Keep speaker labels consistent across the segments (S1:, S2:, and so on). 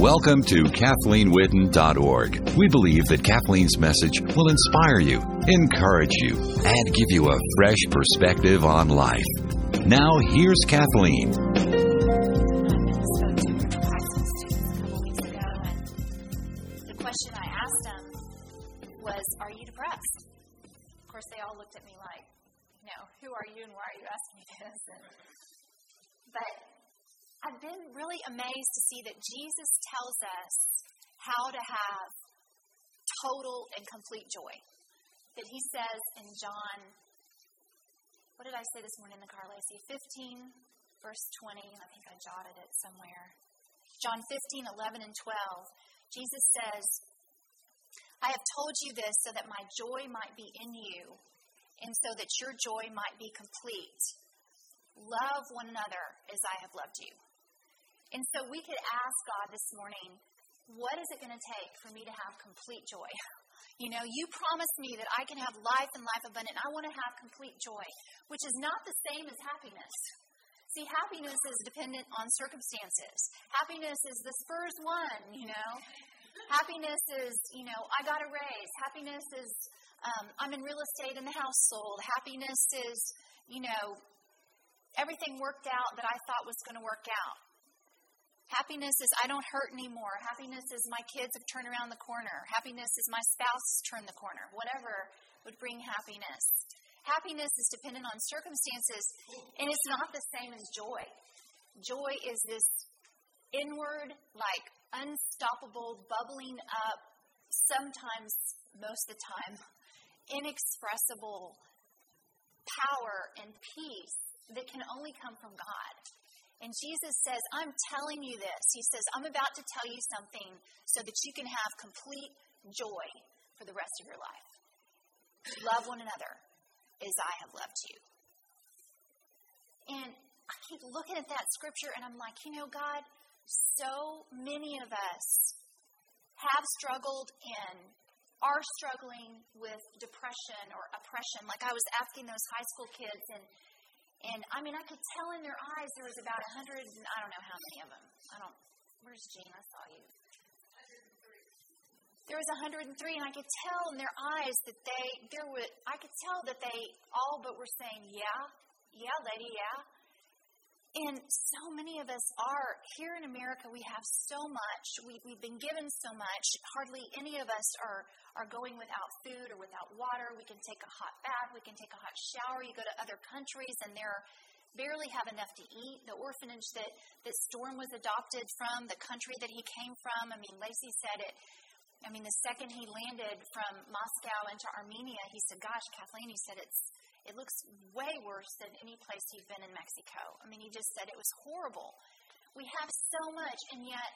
S1: Welcome to KathleenWitten.org. We believe that Kathleen's message will inspire you, encourage you, and give you a fresh perspective on life. Now, here's Kathleen.
S2: I've been really amazed to see that Jesus tells us how to have total and complete joy. That He says in John, what did I say this morning in the car, Lacey? 15, verse 20. I think I jotted it somewhere. John 15, 11, and 12. Jesus says, I have told you this so that my joy might be in you and so that your joy might be complete. Love one another as I have loved you. And so we could ask God this morning, what is it going to take for me to have complete joy? You know, you promised me that I can have life and life abundant. I want to have complete joy, which is not the same as happiness. See, happiness is dependent on circumstances. Happiness is the Spurs won, you know. Happiness is, you know, I got a raise. Happiness is, um, I'm in real estate and the house sold. Happiness is, you know, everything worked out that I thought was going to work out. Happiness is I don't hurt anymore. Happiness is my kids have turned around the corner. Happiness is my spouse turned the corner. Whatever would bring happiness. Happiness is dependent on circumstances, and it's not the same as joy. Joy is this inward, like unstoppable, bubbling up, sometimes, most of the time, inexpressible power and peace that can only come from God. And Jesus says, I'm telling you this. He says, I'm about to tell you something so that you can have complete joy for the rest of your life. Love one another as I have loved you. And I keep looking at that scripture and I'm like, you know, God, so many of us have struggled and are struggling with depression or oppression. Like I was asking those high school kids and and I mean, I could tell in their eyes there was about a hundred, I don't know how many of them. I don't, where's Jean? I saw you. There was 103, and I could tell in their eyes that they, there were, I could tell that they all but were saying, yeah, yeah, lady, yeah. And so many of us are here in America. We have so much. We, we've been given so much. Hardly any of us are are going without food or without water. We can take a hot bath. We can take a hot shower. You go to other countries and they're barely have enough to eat. The orphanage that, that Storm was adopted from, the country that he came from, I mean, Lacey said it. I mean, the second he landed from Moscow into Armenia, he said, Gosh, Kathleen, he said, it's, it looks way worse than any place he'd been in Mexico. I mean, he just said it was horrible. We have so much, and yet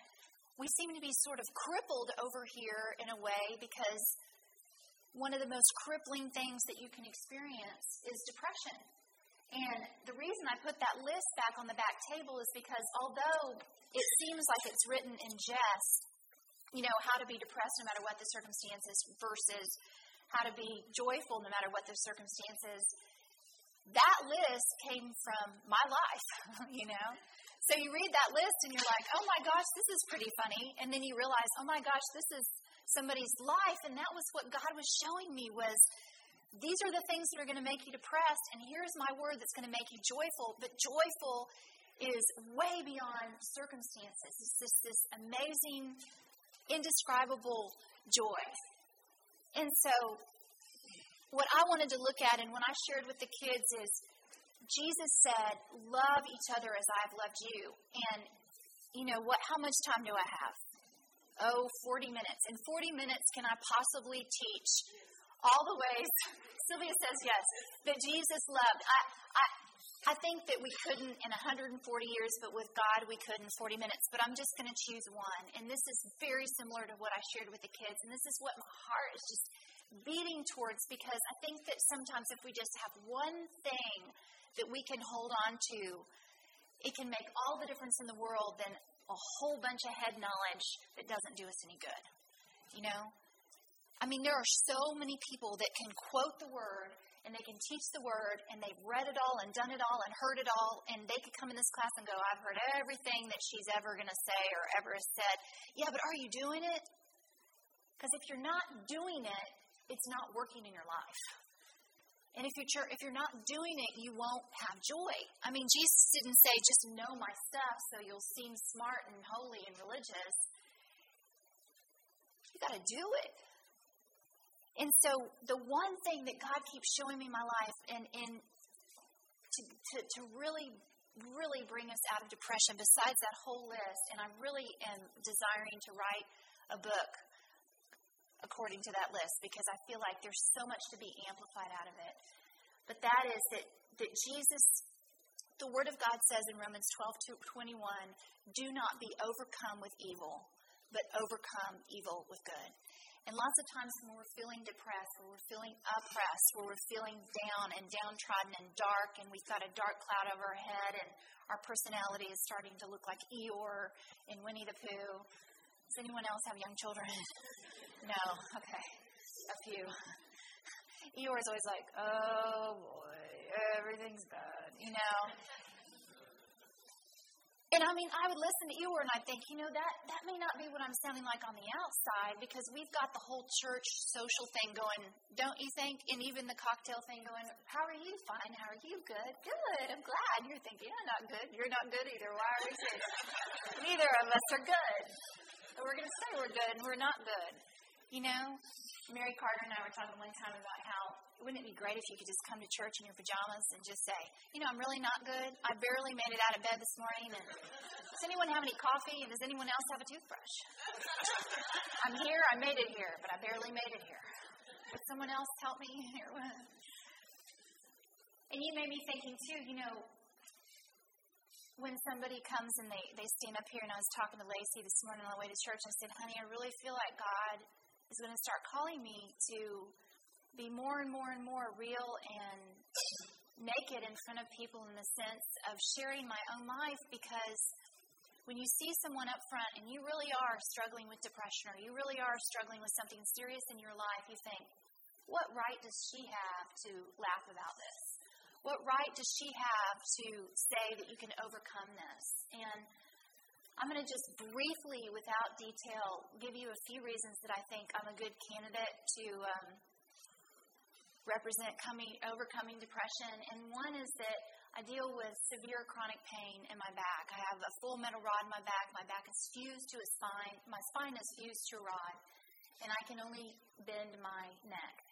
S2: we seem to be sort of crippled over here in a way because one of the most crippling things that you can experience is depression. And the reason I put that list back on the back table is because although it seems like it's written in jest, you know, how to be depressed no matter what the circumstances versus how to be joyful no matter what the circumstances, that list came from my life, you know. So you read that list and you're like, oh my gosh, this is pretty funny. And then you realize, oh my gosh, this is somebody's life. And that was what God was showing me was these are the things that are going to make you depressed. And here's my word that's going to make you joyful. But joyful is way beyond circumstances. It's just this amazing, indescribable joy. And so what I wanted to look at and when I shared with the kids is Jesus said, Love each other as I've loved you. And, you know, what? how much time do I have? Oh, 40 minutes. In 40 minutes, can I possibly teach all the ways? Sylvia says yes, that Jesus loved. I, I, I think that we couldn't in 140 years, but with God we could in 40 minutes. But I'm just going to choose one. And this is very similar to what I shared with the kids. And this is what my heart is just beating towards because I think that sometimes if we just have one thing that we can hold on to, it can make all the difference in the world than a whole bunch of head knowledge that doesn't do us any good. You know? I mean, there are so many people that can quote the word and they can teach the word and they've read it all and done it all and heard it all and they could come in this class and go, I've heard everything that she's ever going to say or ever has said. Yeah, but are you doing it? Because if you're not doing it, it's not working in your life. And if you're if you're not doing it, you won't have joy. I mean, Jesus didn't say just know my stuff so you'll seem smart and holy and religious. You got to do it. And so the one thing that God keeps showing me in my life and, and to, to, to really, really bring us out of depression, besides that whole list, and I really am desiring to write a book according to that list because I feel like there's so much to be amplified out of it. But that is that, that Jesus, the Word of God says in Romans 12 21, do not be overcome with evil, but overcome evil with good. And lots of times when we're feeling depressed, when we're feeling oppressed, when we're feeling down and downtrodden and dark, and we've got a dark cloud over our head, and our personality is starting to look like Eeyore in Winnie the Pooh. Does anyone else have young children? no. Okay. A few. Eeyore is always like, oh boy, everything's bad, you know? And I mean, I would listen to Eeyore and I think, you know, that, that may not be what I'm sounding like on the outside because we've got the whole church social thing going, don't you think? And even the cocktail thing going, how are you? Fine. How are you? Good. Good. I'm glad. You're thinking, yeah, not good. You're not good either. Why are we saying Neither of us are good. But we're going to say we're good and we're not good. You know, Mary Carter and I were talking one time about how wouldn't it be great if you could just come to church in your pajamas and just say, you know, I'm really not good. I barely made it out of bed this morning. And does anyone have any coffee? And does anyone else have a toothbrush? I'm here. I made it here, but I barely made it here. Would someone else help me here? And you made me thinking too, you know, when somebody comes and they, they stand up here, and I was talking to Lacey this morning on the way to church, I said, honey, I really feel like God is going to start calling me to be more and more and more real and naked in front of people in the sense of sharing my own life because when you see someone up front and you really are struggling with depression or you really are struggling with something serious in your life, you think, what right does she have to laugh about this? What right does she have to say that you can overcome this? And I'm going to just briefly, without detail, give you a few reasons that I think I'm a good candidate to um, represent coming, overcoming depression, and one is that I deal with severe chronic pain in my back. I have a full metal rod in my back. My back is fused to a spine. My spine is fused to a rod, and I can only bend my neck.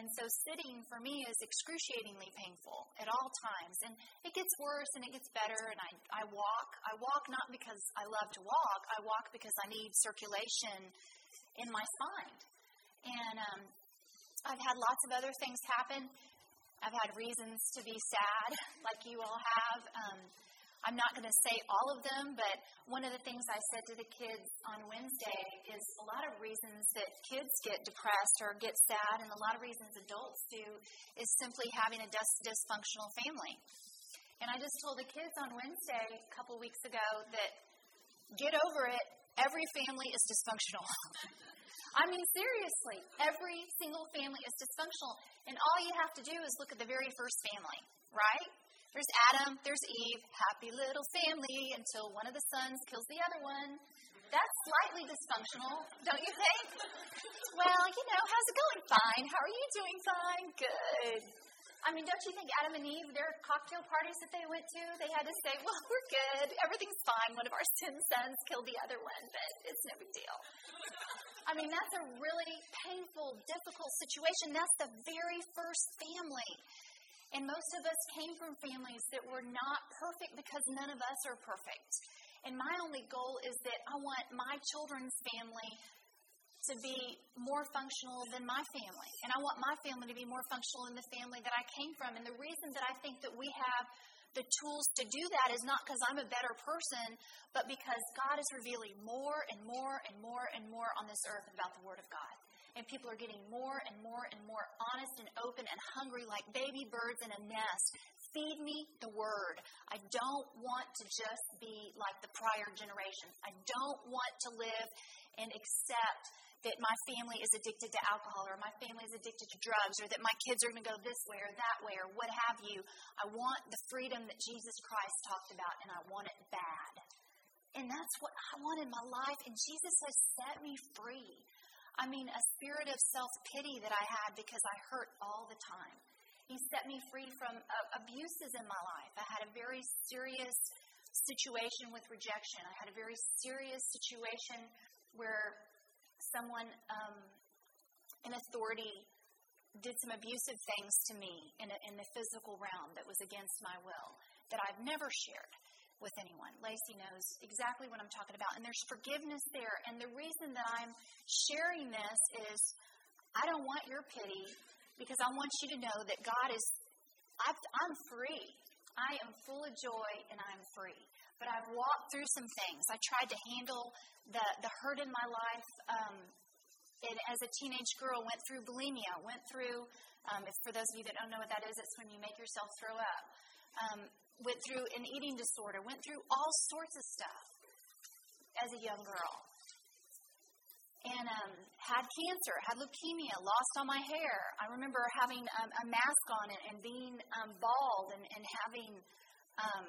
S2: And so sitting for me is excruciatingly painful at all times. And it gets worse and it gets better. And I, I walk. I walk not because I love to walk, I walk because I need circulation in my spine. And um, I've had lots of other things happen. I've had reasons to be sad, like you all have. Um, I'm not going to say all of them, but one of the things I said to the kids on Wednesday is a lot of reasons that kids get depressed or get sad, and a lot of reasons adults do, is simply having a dis- dysfunctional family. And I just told the kids on Wednesday a couple weeks ago that get over it. Every family is dysfunctional. I mean, seriously, every single family is dysfunctional. And all you have to do is look at the very first family, right? There's Adam, there's Eve, happy little family until one of the sons kills the other one. That's slightly dysfunctional, don't you think? Well, you know, how's it going? Fine. How are you doing? Fine. Good. I mean, don't you think Adam and Eve, their cocktail parties that they went to, they had to say, well, we're good. Everything's fine. One of our sin sons killed the other one, but it's no big deal. I mean, that's a really painful, difficult situation. That's the very first family. And most of us came from families that were not perfect because none of us are perfect. And my only goal is that I want my children's family to be more functional than my family. And I want my family to be more functional than the family that I came from. And the reason that I think that we have the tools to do that is not because I'm a better person, but because God is revealing more and more and more and more on this earth about the Word of God. And people are getting more and more and more honest and open and hungry like baby birds in a nest, feed me the word. I don't want to just be like the prior generations. I don't want to live and accept that my family is addicted to alcohol or my family is addicted to drugs or that my kids are going to go this way or that way or what have you. I want the freedom that Jesus Christ talked about and I want it bad. And that's what I want in my life. And Jesus has set me free. I mean, a spirit of self pity that I had because I hurt all the time. He set me free from uh, abuses in my life. I had a very serious situation with rejection. I had a very serious situation where someone um, in authority did some abusive things to me in, a, in the physical realm that was against my will that I've never shared with anyone. Lacey knows exactly what I'm talking about. And there's forgiveness there. And the reason that I'm sharing this is I don't want your pity because I want you to know that God is, i am free. I am full of joy and I'm free. But I've walked through some things. I tried to handle the, the hurt in my life. Um, as a teenage girl, went through bulimia, went through, um, for those of you that don't know what that is, it's when you make yourself throw up. Um, went through an eating disorder, went through all sorts of stuff as a young girl. And um, had cancer, had leukemia, lost all my hair. I remember having um, a mask on and, and being um, bald and, and having um,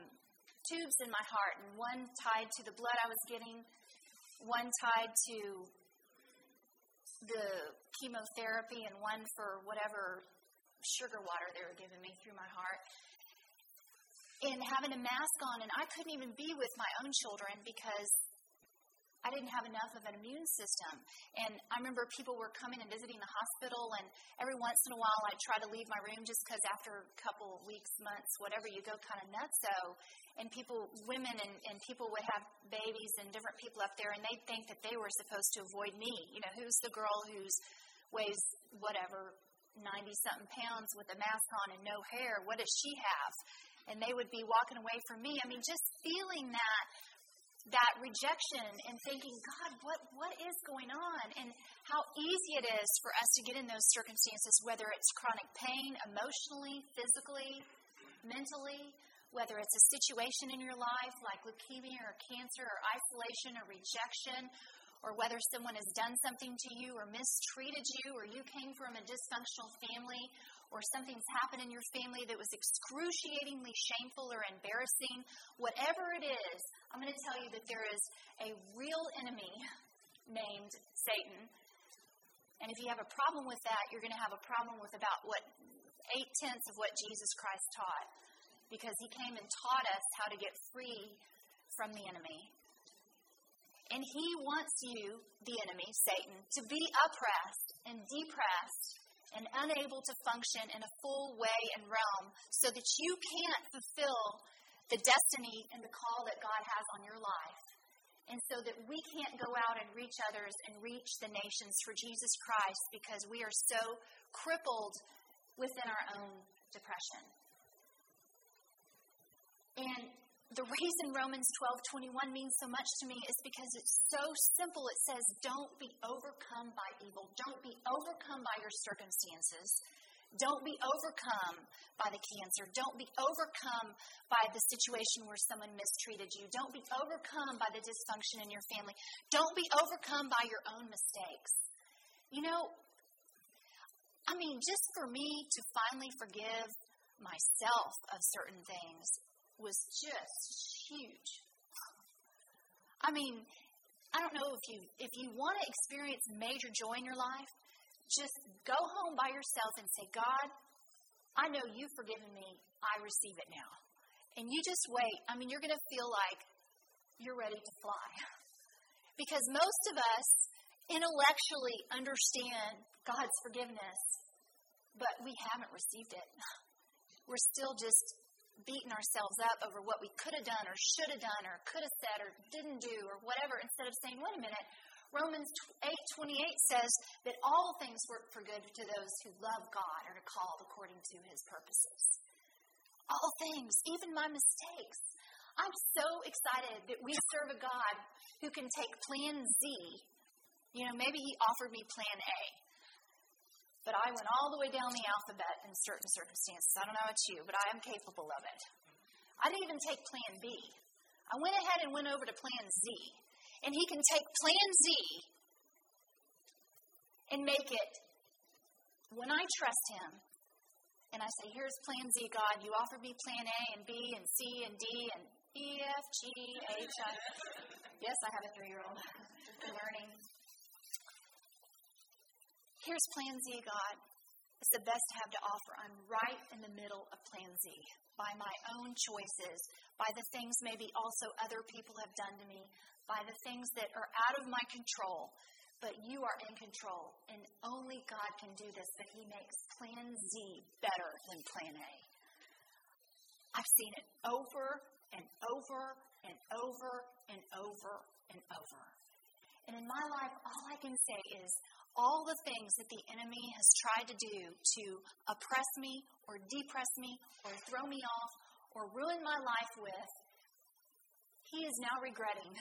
S2: tubes in my heart, and one tied to the blood I was getting, one tied to the chemotherapy, and one for whatever sugar water they were giving me through my heart and having a mask on, and I couldn't even be with my own children because I didn't have enough of an immune system. And I remember people were coming and visiting the hospital, and every once in a while I'd try to leave my room just because after a couple weeks, months, whatever, you go kind of nuts. So, and people, women and, and people would have babies and different people up there, and they'd think that they were supposed to avoid me. You know, who's the girl who's weighs whatever, 90 something pounds with a mask on and no hair? What does she have? And they would be walking away from me. I mean, just feeling that that rejection and thinking, God, what, what is going on? And how easy it is for us to get in those circumstances, whether it's chronic pain, emotionally, physically, mentally, whether it's a situation in your life like leukemia or cancer or isolation or rejection, or whether someone has done something to you or mistreated you, or you came from a dysfunctional family, or something's happened in your family that was excruciatingly shameful or embarrassing, whatever it is, I'm going to tell you that there is a real enemy named Satan. And if you have a problem with that, you're going to have a problem with about what eight tenths of what Jesus Christ taught. Because he came and taught us how to get free from the enemy. And he wants you, the enemy, Satan, to be oppressed and depressed and unable to function in a full way and realm so that you can't fulfill the destiny and the call that God has on your life. And so that we can't go out and reach others and reach the nations for Jesus Christ because we are so crippled within our own depression. And the reason Romans 12 21 means so much to me is because it's so simple. It says, Don't be overcome by evil. Don't be overcome by your circumstances. Don't be overcome by the cancer. Don't be overcome by the situation where someone mistreated you. Don't be overcome by the dysfunction in your family. Don't be overcome by your own mistakes. You know, I mean, just for me to finally forgive myself of certain things was just huge. I mean, I don't know if you if you want to experience major joy in your life, just go home by yourself and say, God, I know you've forgiven me. I receive it now. And you just wait. I mean, you're going to feel like you're ready to fly. Because most of us intellectually understand God's forgiveness, but we haven't received it. We're still just beating ourselves up over what we could have done or should have done or could have said or didn't do or whatever instead of saying, wait a minute, Romans 8:28 says that all things work for good to those who love God or are called according to his purposes. All things, even my mistakes. I'm so excited that we serve a God who can take plan Z. You know, maybe he offered me plan A. But I went all the way down the alphabet in certain circumstances. I don't know about you, but I am capable of it. I didn't even take plan B. I went ahead and went over to plan Z. And he can take plan Z and make it, when I trust him, and I say, Here's plan Z, God, you offer me plan A and B and C and D and E, F, G, H, I. Yes, I have a three year old. Here's plan Z, God. It's the best I have to offer. I'm right in the middle of plan Z by my own choices, by the things maybe also other people have done to me, by the things that are out of my control. But you are in control, and only God can do this. But He makes plan Z better than plan A. I've seen it over and over and over and over and over. And in my life, all I can say is all the things that the enemy has tried to do to oppress me or depress me or throw me off or ruin my life with, he is now regretting.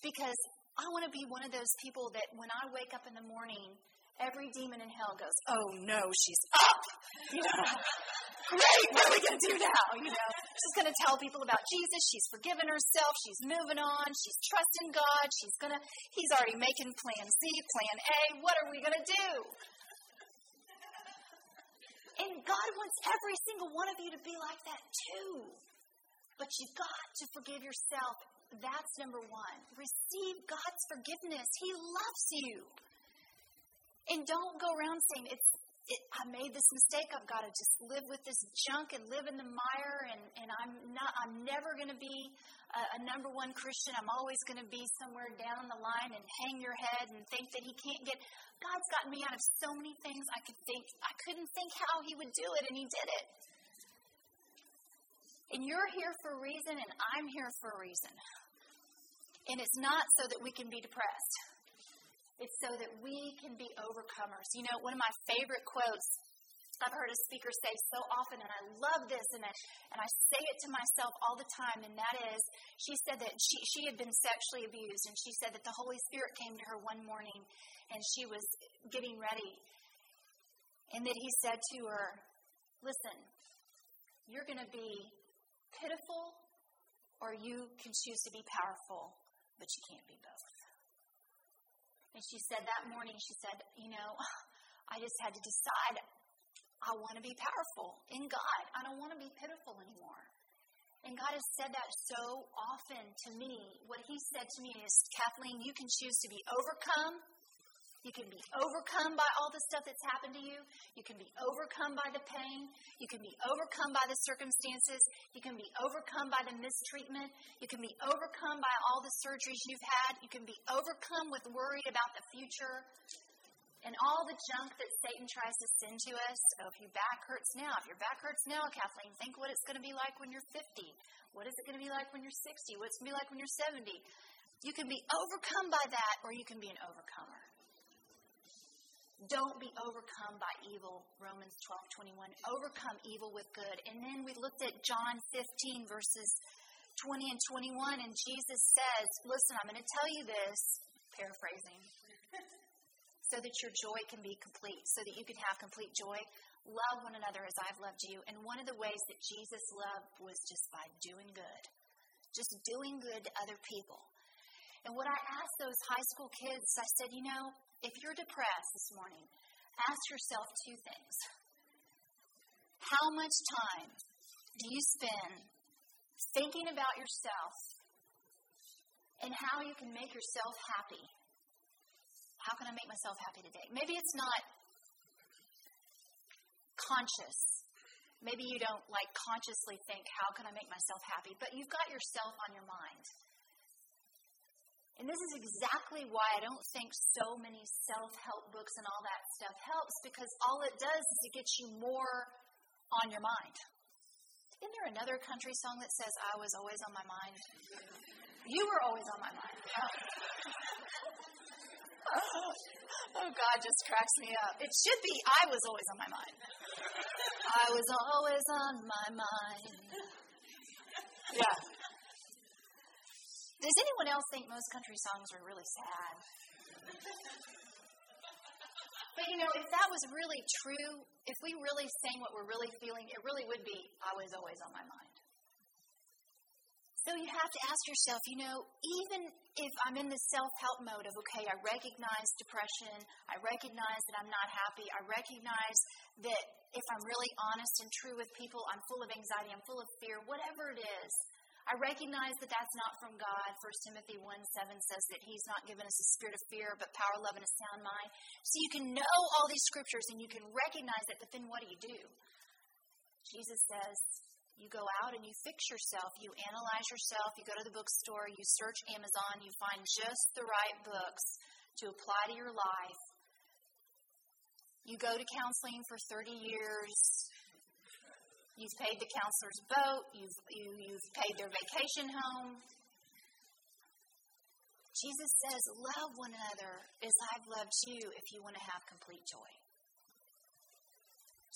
S2: Because I want to be one of those people that when I wake up in the morning, every demon in hell goes, Oh no, she's up. You know, great, what are we going to do now? You know, she's going to tell people about Jesus. She's forgiven herself. She's moving on. She's trusting God. She's going to, he's already making plan Z, plan A. What are we going to do? And God wants every single one of you to be like that too. But you've got to forgive yourself. That's number one. Receive God's forgiveness. He loves you. And don't go around saying, it's, it, I made this mistake. I've got to just live with this junk and live in the mire, and, and I'm not. I'm never going to be a, a number one Christian. I'm always going to be somewhere down the line and hang your head and think that He can't get. God's gotten me out of so many things I could think. I couldn't think how He would do it, and He did it. And you're here for a reason, and I'm here for a reason. And it's not so that we can be depressed. It's so that we can be overcomers. You know, one of my favorite quotes I've heard a speaker say so often, and I love this, and I, and I say it to myself all the time, and that is, she said that she, she had been sexually abused, and she said that the Holy Spirit came to her one morning, and she was getting ready, and that He said to her, Listen, you're going to be pitiful, or you can choose to be powerful, but you can't be both. And she said that morning, she said, You know, I just had to decide I want to be powerful in God. I don't want to be pitiful anymore. And God has said that so often to me. What He said to me is, Kathleen, you can choose to be overcome. You can be overcome by all the stuff that's happened to you. You can be overcome by the pain. You can be overcome by the circumstances. You can be overcome by the mistreatment. You can be overcome by all the surgeries you've had. You can be overcome with worry about the future and all the junk that Satan tries to send to us. Oh, if your back hurts now, if your back hurts now, Kathleen, think what it's going to be like when you're 50. What is it going to be like when you're 60? What's it going to be like when you're 70? You can be overcome by that, or you can be an overcomer. Don't be overcome by evil, Romans 12 21. Overcome evil with good. And then we looked at John 15, verses 20 and 21, and Jesus says, Listen, I'm going to tell you this, paraphrasing, so that your joy can be complete, so that you can have complete joy. Love one another as I've loved you. And one of the ways that Jesus loved was just by doing good, just doing good to other people. And what I asked those high school kids, I said, you know, if you're depressed this morning, ask yourself two things. How much time do you spend thinking about yourself and how you can make yourself happy? How can I make myself happy today? Maybe it's not conscious. Maybe you don't like consciously think, how can I make myself happy? But you've got yourself on your mind. And this is exactly why I don't think so many self help books and all that stuff helps because all it does is it gets you more on your mind. Isn't there another country song that says, I was always on my mind? You were always on my mind. oh, God just cracks me up. It should be, I was always on my mind. I was always on my mind. Yeah. Does anyone else think most country songs are really sad? But you know, if that was really true, if we really sang what we're really feeling, it really would be, I was always on my mind. So you have to ask yourself, you know, even if I'm in the self help mode of, okay, I recognize depression, I recognize that I'm not happy, I recognize that if I'm really honest and true with people, I'm full of anxiety, I'm full of fear, whatever it is, I recognize that that's not from God. 1 Timothy 1 7 says that He's not given us a spirit of fear, but power, love, and a sound mind. So you can know all these scriptures and you can recognize it, but then what do you do? Jesus says, you go out and you fix yourself, you analyze yourself, you go to the bookstore, you search Amazon, you find just the right books to apply to your life. You go to counseling for 30 years, You've paid the counselor's boat. You've, you, you've paid their vacation home. Jesus says, Love one another as I've loved you if you want to have complete joy.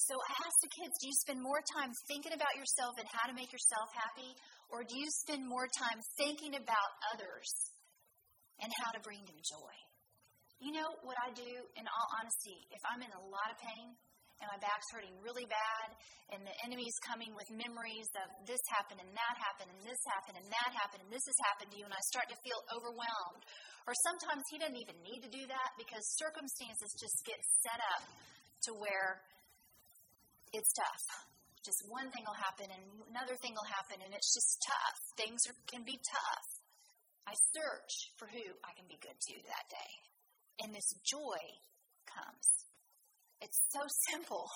S2: So I ask the kids, do you spend more time thinking about yourself and how to make yourself happy? Or do you spend more time thinking about others and how to bring them joy? You know what I do, in all honesty, if I'm in a lot of pain, and my back's hurting really bad, and the enemy's coming with memories of this happened and that happened and this happened and that happened and this has happened to you, and I start to feel overwhelmed. Or sometimes he doesn't even need to do that because circumstances just get set up to where it's tough. Just one thing will happen and another thing will happen, and it's just tough. Things are, can be tough. I search for who I can be good to that day. And this joy comes. It's so simple,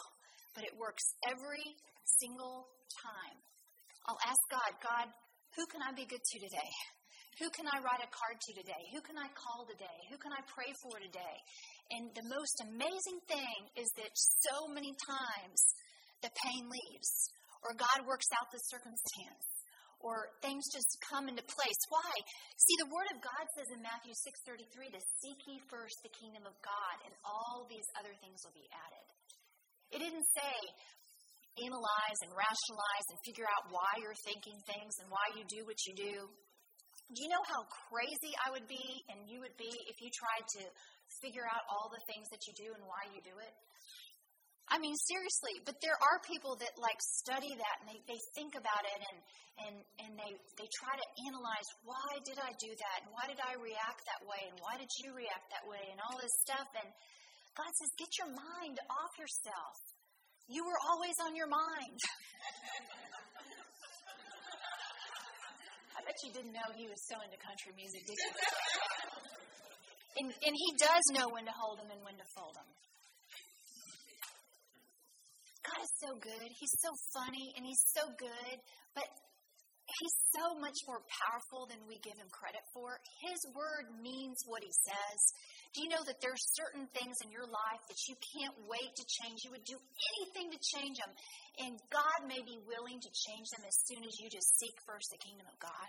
S2: but it works every single time. I'll ask God, God, who can I be good to today? Who can I write a card to today? Who can I call today? Who can I pray for today? And the most amazing thing is that so many times the pain leaves, or God works out the circumstance, or things just come into place. Why? See, the Word of God says in Matthew 6.33 to seek ye first the kingdom of God, and all these other things will be added. It didn't say analyze and rationalize and figure out why you're thinking things and why you do what you do. Do you know how crazy I would be and you would be if you tried to figure out all the things that you do and why you do it? I mean, seriously, but there are people that like study that and they, they think about it and, and, and they, they try to analyze why did I do that and why did I react that way and why did you react that way and all this stuff. And God says, get your mind off yourself. You were always on your mind. I bet you didn't know he was so into country music, did you? And, and he does know when to hold them and when to fold them. God is so good. He's so funny and he's so good, but he's so much more powerful than we give him credit for. His word means what he says. Do you know that there are certain things in your life that you can't wait to change? You would do anything to change them. And God may be willing to change them as soon as you just seek first the kingdom of God.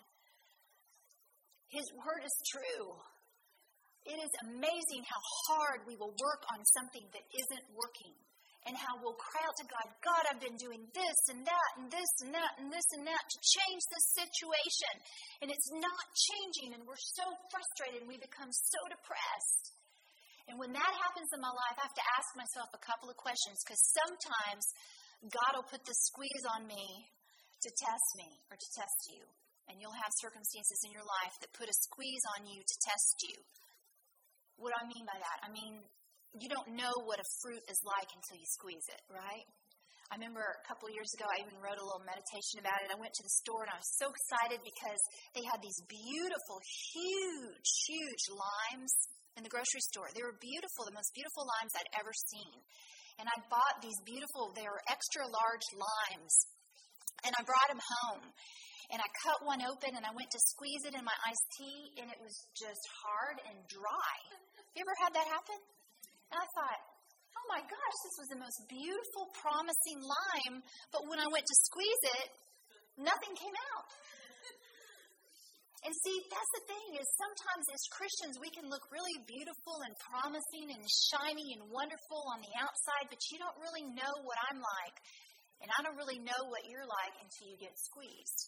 S2: His word is true. It is amazing how hard we will work on something that isn't working and how we'll cry out to God, God, I've been doing this and that and this and that and this and that to change the situation. And it's not changing, and we're so frustrated and we become so depressed. And when that happens in my life, I have to ask myself a couple of questions because sometimes God will put the squeeze on me to test me or to test you. And you'll have circumstances in your life that put a squeeze on you to test you. What do I mean by that? I mean, you don't know what a fruit is like until you squeeze it, right? I remember a couple of years ago, I even wrote a little meditation about it. I went to the store and I was so excited because they had these beautiful, huge, huge limes in the grocery store. They were beautiful, the most beautiful limes I'd ever seen. And I bought these beautiful, they were extra large limes. And I brought them home. And I cut one open and I went to squeeze it in my iced tea, and it was just hard and dry. Have you ever had that happen? And I thought, oh my gosh, this was the most beautiful, promising lime, but when I went to squeeze it, nothing came out. And see, that's the thing is sometimes as Christians we can look really beautiful and promising and shiny and wonderful on the outside, but you don't really know what I'm like. And I don't really know what you're like until you get squeezed.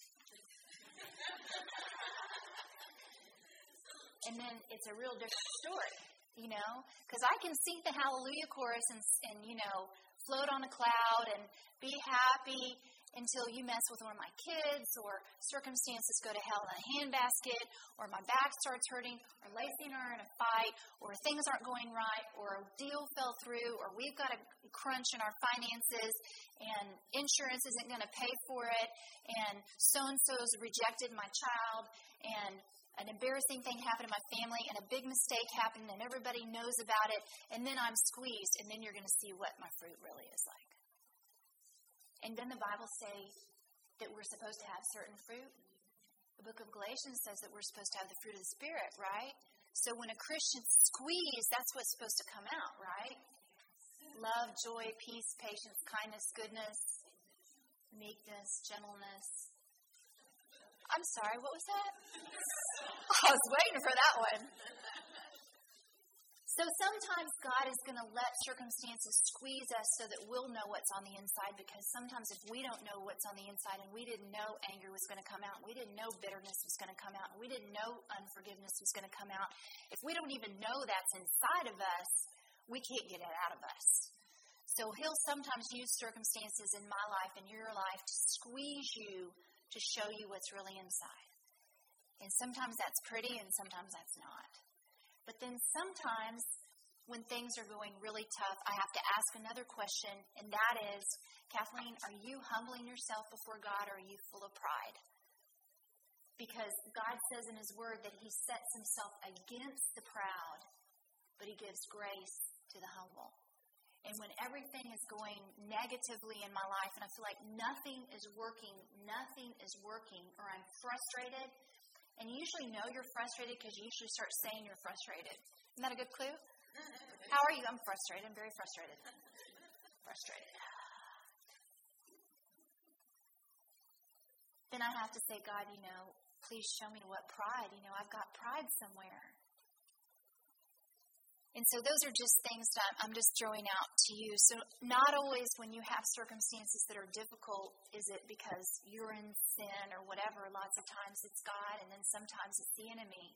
S2: and then it's a real different story. You know? Because I can sing the hallelujah chorus and, and, you know, float on a cloud and be happy until you mess with one of my kids or circumstances go to hell in a handbasket or my back starts hurting or Lacey and I are in a fight or things aren't going right or a deal fell through or we've got a crunch in our finances and insurance isn't going to pay for it and so-and-so's rejected my child and an embarrassing thing happened in my family and a big mistake happened and everybody knows about it and then I'm squeezed and then you're going to see what my fruit really is like. And then the Bible say that we're supposed to have certain fruit. The book of Galatians says that we're supposed to have the fruit of the Spirit, right? So when a Christian squeeze, that's what's supposed to come out, right? Love, joy, peace, patience, kindness, goodness, meekness, gentleness. I'm sorry, what was that? I was waiting for that one. So sometimes God is going to let circumstances squeeze us so that we'll know what's on the inside because sometimes if we don't know what's on the inside and we didn't know anger was going to come out, we didn't know bitterness was going to come out, we didn't know unforgiveness was going to come out, if we don't even know that's inside of us, we can't get it out of us. So he'll sometimes use circumstances in my life and your life to squeeze you to show you what's really inside. And sometimes that's pretty and sometimes that's not. But then sometimes when things are going really tough, I have to ask another question, and that is Kathleen, are you humbling yourself before God or are you full of pride? Because God says in His Word that He sets Himself against the proud, but He gives grace to the humble. And when everything is going negatively in my life and I feel like nothing is working, nothing is working, or I'm frustrated, and you usually know you're frustrated because you usually start saying you're frustrated. Isn't that a good clue? How are you? I'm frustrated. I'm very frustrated. Frustrated. Then I have to say, God, you know, please show me what pride. You know, I've got pride somewhere. And so those are just things that I'm just throwing out to you. So not always when you have circumstances that are difficult is it because you're in sin or whatever. Lots of times it's God and then sometimes it's the enemy.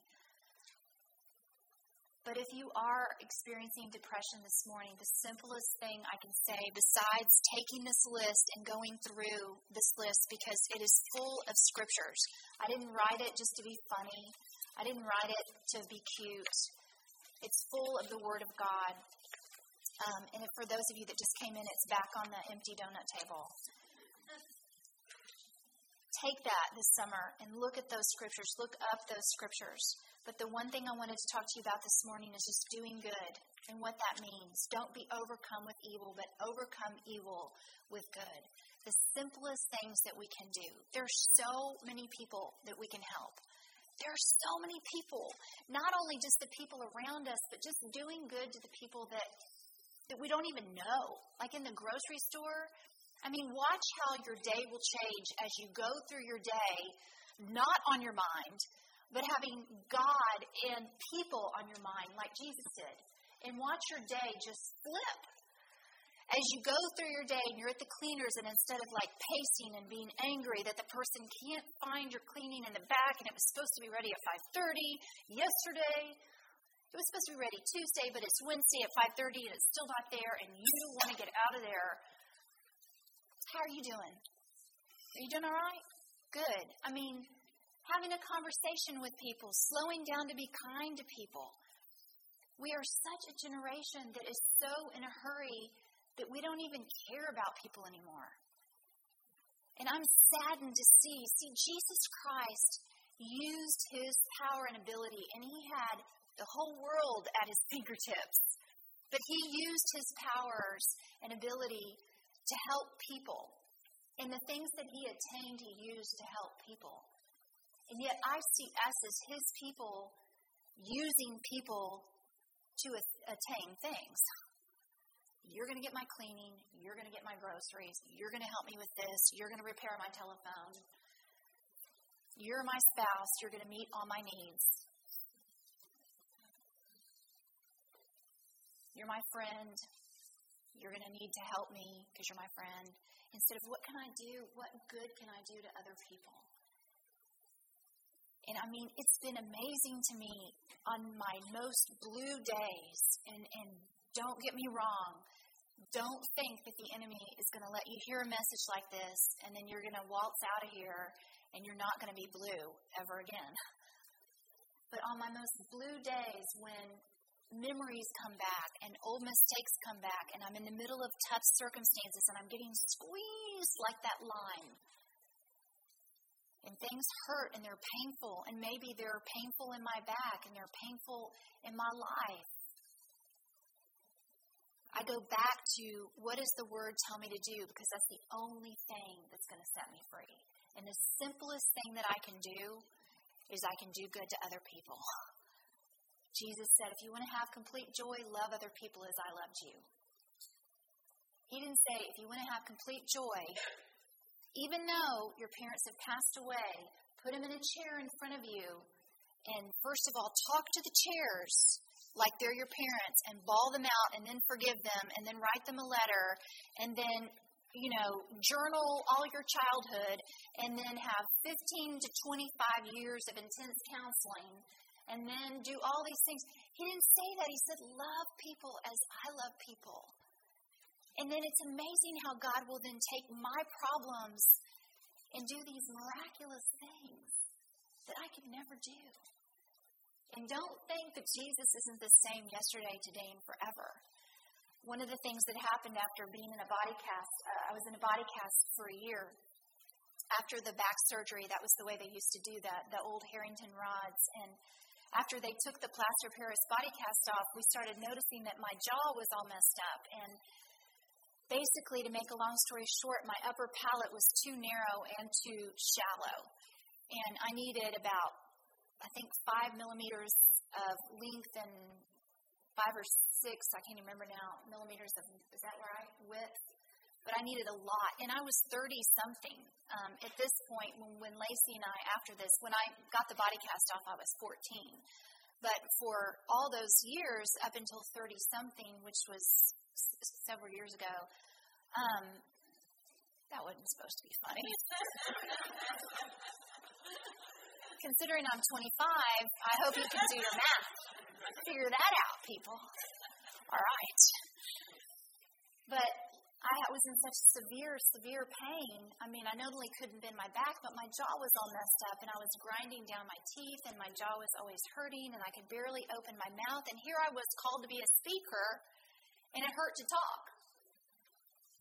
S2: But if you are experiencing depression this morning, the simplest thing I can say, besides taking this list and going through this list, because it is full of scriptures. I didn't write it just to be funny. I didn't write it to be cute. It's full of the Word of God. Um, and for those of you that just came in, it's back on the empty donut table. Take that this summer and look at those scriptures. Look up those scriptures. But the one thing I wanted to talk to you about this morning is just doing good and what that means. Don't be overcome with evil, but overcome evil with good. The simplest things that we can do. There's so many people that we can help. There are so many people, not only just the people around us, but just doing good to the people that that we don't even know. Like in the grocery store, I mean, watch how your day will change as you go through your day, not on your mind, but having God and people on your mind, like Jesus did. And watch your day just flip as you go through your day and you're at the cleaners and instead of like pacing and being angry that the person can't find your cleaning in the back and it was supposed to be ready at 5.30 yesterday it was supposed to be ready tuesday but it's wednesday at 5.30 and it's still not there and you want to get out of there how are you doing? Are you doing all right? Good. I mean having a conversation with people slowing down to be kind to people. We are such a generation that is so in a hurry that we don't even care about people anymore. And I'm saddened to see, see, Jesus Christ used his power and ability, and he had the whole world at his fingertips. But he used his powers and ability to help people. And the things that he attained, he used to help people. And yet I see us as his people using people to attain things. You're going to get my cleaning. You're going to get my groceries. You're going to help me with this. You're going to repair my telephone. You're my spouse. You're going to meet all my needs. You're my friend. You're going to need to help me because you're my friend. Instead of what can I do? What good can I do to other people? And I mean, it's been amazing to me on my most blue days. And, and don't get me wrong, don't think that the enemy is going to let you hear a message like this and then you're going to waltz out of here and you're not going to be blue ever again. But on my most blue days, when memories come back and old mistakes come back, and I'm in the middle of tough circumstances and I'm getting squeezed like that lime, and things hurt and they're painful, and maybe they're painful in my back and they're painful in my life. Go back to what does the word tell me to do because that's the only thing that's going to set me free. And the simplest thing that I can do is I can do good to other people. Jesus said, if you want to have complete joy, love other people as I loved you. He didn't say, if you want to have complete joy, even though your parents have passed away, put them in a chair in front of you, and first of all, talk to the chairs like they're your parents and bawl them out and then forgive them and then write them a letter and then you know journal all your childhood and then have 15 to 25 years of intense counseling and then do all these things. He didn't say that. He said love people as i love people. And then it's amazing how god will then take my problems and do these miraculous things that i could never do and don't think that Jesus isn't the same yesterday, today, and forever. One of the things that happened after being in a body cast, uh, I was in a body cast for a year. After the back surgery, that was the way they used to do that, the old Harrington rods. And after they took the plaster Paris body cast off, we started noticing that my jaw was all messed up. And basically, to make a long story short, my upper palate was too narrow and too shallow. And I needed about I think five millimeters of length and five or six, I can't remember now, millimeters of, is that right? Width. But I needed a lot. And I was 30 something um, at this point when, when Lacey and I, after this, when I got the body cast off, I was 14. But for all those years, up until 30 something, which was s- several years ago, um, that wasn't supposed to be funny. considering I'm 25, I hope you can do your math. Figure that out, people. All right. But I was in such severe, severe pain. I mean, I not only couldn't bend my back, but my jaw was all messed up, and I was grinding down my teeth, and my jaw was always hurting, and I could barely open my mouth. And here I was called to be a speaker, and it hurt to talk.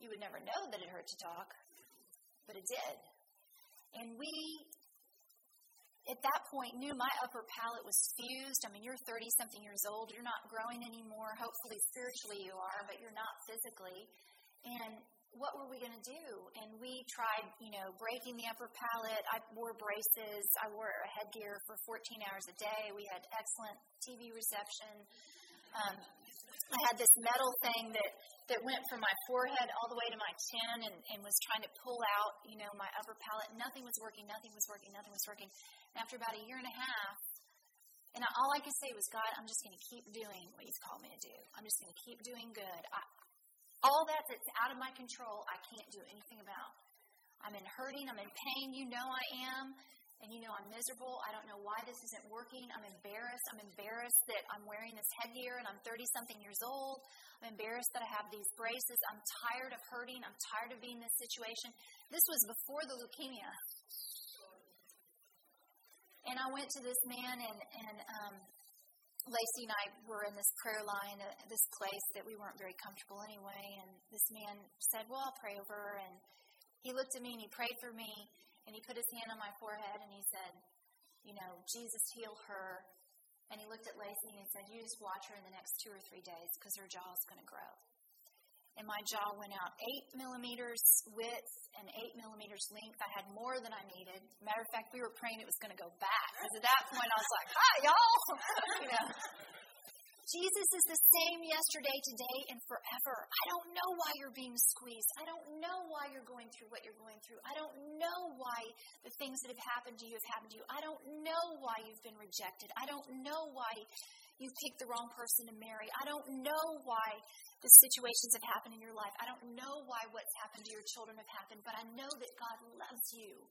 S2: You would never know that it hurt to talk, but it did. And we at that point knew my upper palate was fused. I mean, you're 30 something years old, you're not growing anymore. Hopefully, spiritually, you are, but you're not physically. And what were we going to do? And we tried, you know, breaking the upper palate. I wore braces. I wore a headgear for 14 hours a day. We had excellent TV reception. Um, I had this metal thing that that went from my forehead all the way to my chin and, and was trying to pull out, you know, my upper palate. Nothing was working, nothing was working, nothing was working. And after about a year and a half, and all I could say was, God, I'm just going to keep doing what you've called me to do. I'm just going to keep doing good. I, all that that's out of my control, I can't do anything about. I'm in hurting, I'm in pain, you know I am and you know I'm miserable. I don't know why this isn't working. I'm embarrassed. I'm embarrassed that I'm wearing this headgear and I'm 30 something years old. I'm embarrassed that I have these braces. I'm tired of hurting. I'm tired of being in this situation. This was before the leukemia. And I went to this man, and, and um, Lacey and I were in this prayer line, uh, this place that we weren't very comfortable anyway. And this man said, Well, I'll pray over. And he looked at me and he prayed for me. And he put his hand on my forehead and he said, You know, Jesus heal her. And he looked at Lacey and he said, You just watch her in the next two or three days because her jaw is going to grow. And my jaw went out eight millimeters width and eight millimeters length. I had more than I needed. Matter of fact, we were praying it was going to go back. Because at that point, I was like, Hi, y'all. you know. Jesus is the same yesterday, today, and forever. I don't know why you're being squeezed. I don't know why you're going through what you're going through. I don't know why the things that have happened to you have happened to you. I don't know why you've been rejected. I don't know why you've picked the wrong person to marry. I don't know why the situations have happened in your life. I don't know why what's happened to your children have happened, but I know that God loves you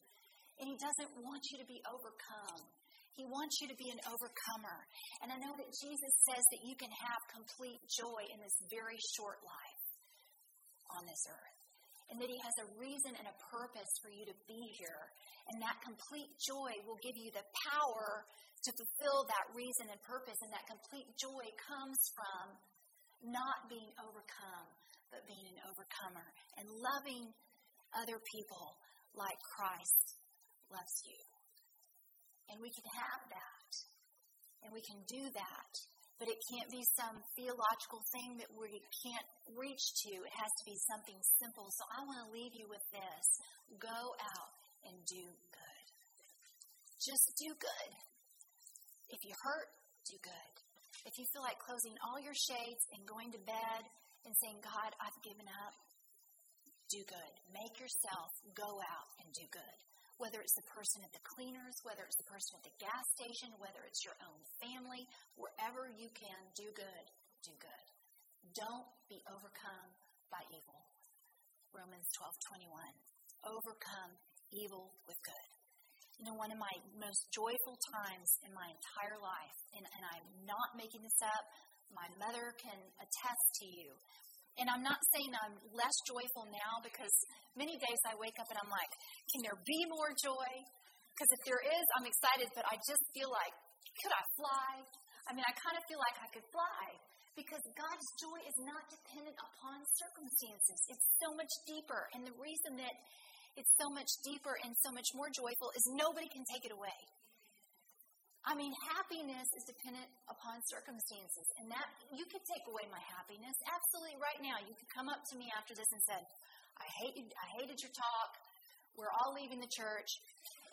S2: and He doesn't want you to be overcome. He wants you to be an overcomer. And I know that Jesus says that you can have complete joy in this very short life on this earth. And that He has a reason and a purpose for you to be here. And that complete joy will give you the power to fulfill that reason and purpose. And that complete joy comes from not being overcome, but being an overcomer and loving other people like Christ loves you. And we can have that. And we can do that. But it can't be some theological thing that we can't reach to. It has to be something simple. So I want to leave you with this go out and do good. Just do good. If you hurt, do good. If you feel like closing all your shades and going to bed and saying, God, I've given up, do good. Make yourself go out and do good whether it's the person at the cleaners, whether it's the person at the gas station, whether it's your own family, wherever you can do good, do good. Don't be overcome by evil. Romans 12:21. Overcome evil with good. You know, one of my most joyful times in my entire life, and, and I'm not making this up, my mother can attest to you, and I'm not saying I'm less joyful now because many days I wake up and I'm like, can there be more joy? Because if there is, I'm excited, but I just feel like, could I fly? I mean, I kind of feel like I could fly because God's joy is not dependent upon circumstances. It's so much deeper. And the reason that it's so much deeper and so much more joyful is nobody can take it away. I mean, happiness is dependent upon circumstances, and that you could take away my happiness absolutely right now. You could come up to me after this and say, "I hated, I hated your talk. We're all leaving the church,"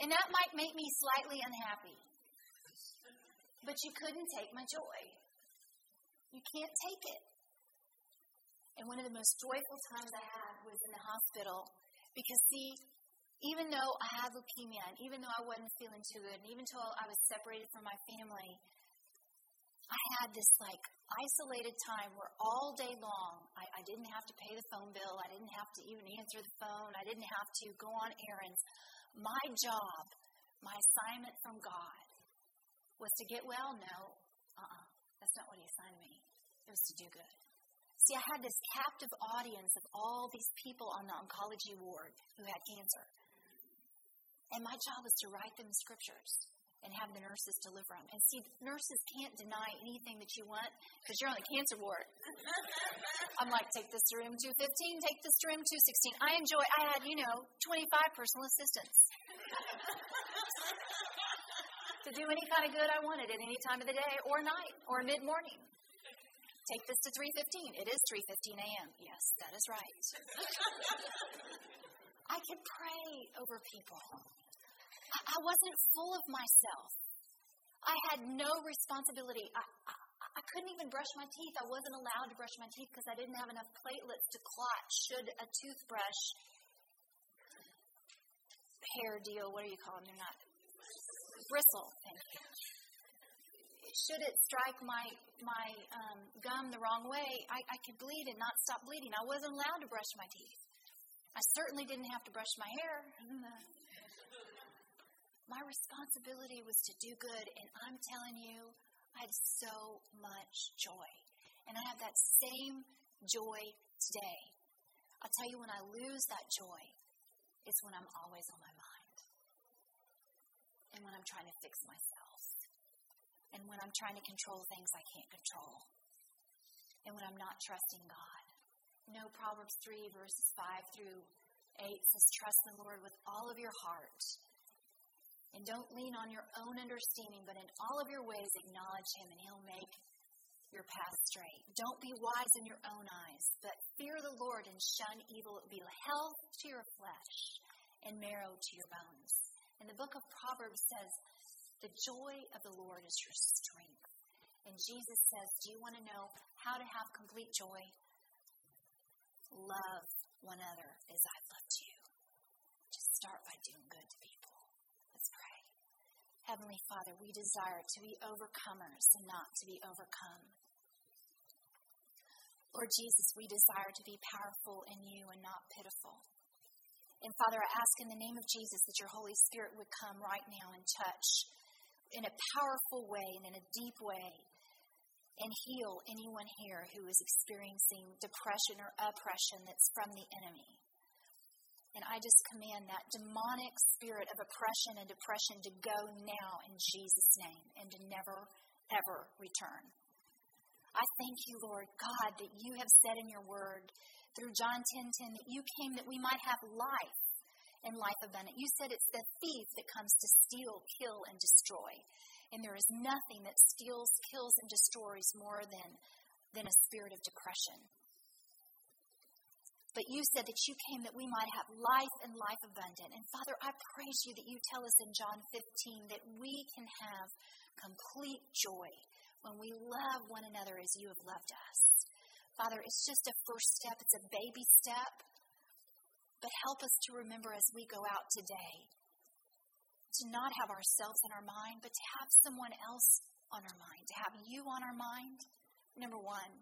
S2: and that might make me slightly unhappy. But you couldn't take my joy. You can't take it. And one of the most joyful times I had was in the hospital because, see, even though I had leukemia, and even though I wasn't feeling too good, and even though I was separated from my family, I had this like isolated time where all day long I, I didn't have to pay the phone bill, I didn't have to even answer the phone, I didn't have to go on errands. My job, my assignment from God was to get well? No, uh uh-uh. That's not what He assigned me. It was to do good. See, I had this captive audience of all these people on the oncology ward who had cancer. And my job was to write them scriptures and have the nurses deliver them. And see, nurses can't deny anything that you want because you're on the cancer ward. I'm like, take this to room 215, take this to room 216. I enjoy, I had, you know, 25 personal assistants to do any kind of good I wanted at any time of the day or night or mid morning. Take this to 315. It is 3:15 a.m. Yes, that is right. I could pray over people. I wasn't full of myself. I had no responsibility. I, I, I couldn't even brush my teeth. I wasn't allowed to brush my teeth because I didn't have enough platelets to clot should a toothbrush hair deal, what do you call them? They're not bristle. Thank you. Should it strike my my um, gum the wrong way, I, I could bleed and not stop bleeding. I wasn't allowed to brush my teeth. I certainly didn't have to brush my hair. my responsibility was to do good, and I'm telling you, I had so much joy. And I have that same joy today. I'll tell you, when I lose that joy, it's when I'm always on my mind. And when I'm trying to fix myself. And when I'm trying to control things I can't control. And when I'm not trusting God. No, Proverbs 3, verses 5 through 8 says, Trust the Lord with all of your heart and don't lean on your own understanding, but in all of your ways acknowledge Him, and He'll make your path straight. Don't be wise in your own eyes, but fear the Lord and shun evil. It will be health to your flesh and marrow to your bones. And the book of Proverbs says, The joy of the Lord is your strength. And Jesus says, Do you want to know how to have complete joy? Love one another as I've loved you. Just start by doing. Heavenly Father, we desire to be overcomers and not to be overcome. Lord Jesus, we desire to be powerful in you and not pitiful. And Father, I ask in the name of Jesus that your Holy Spirit would come right now and touch in a powerful way and in a deep way and heal anyone here who is experiencing depression or oppression that's from the enemy. And I just command that demonic spirit of oppression and depression to go now in Jesus' name and to never, ever return. I thank you, Lord God, that you have said in your word through John 10:10 that you came that we might have life and life abundant. You said it's the thief that comes to steal, kill, and destroy. And there is nothing that steals, kills, and destroys more than, than a spirit of depression. But you said that you came that we might have life and life abundant. And Father, I praise you that you tell us in John 15 that we can have complete joy when we love one another as you have loved us. Father, it's just a first step, it's a baby step. But help us to remember as we go out today to not have ourselves in our mind, but to have someone else on our mind, to have you on our mind, number one,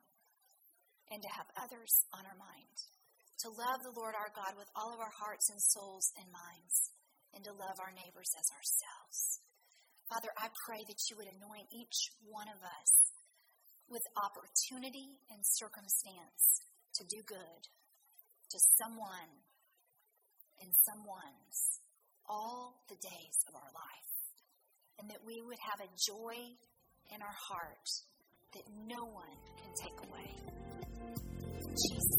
S2: and to have others on our mind. To love the Lord our God with all of our hearts and souls and minds, and to love our neighbors as ourselves. Father, I pray that you would anoint each one of us with opportunity and circumstance to do good to someone and someone's all the days of our life. And that we would have a joy in our heart that no one can take away. Jesus'.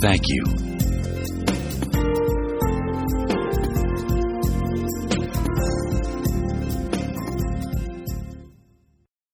S1: Thank you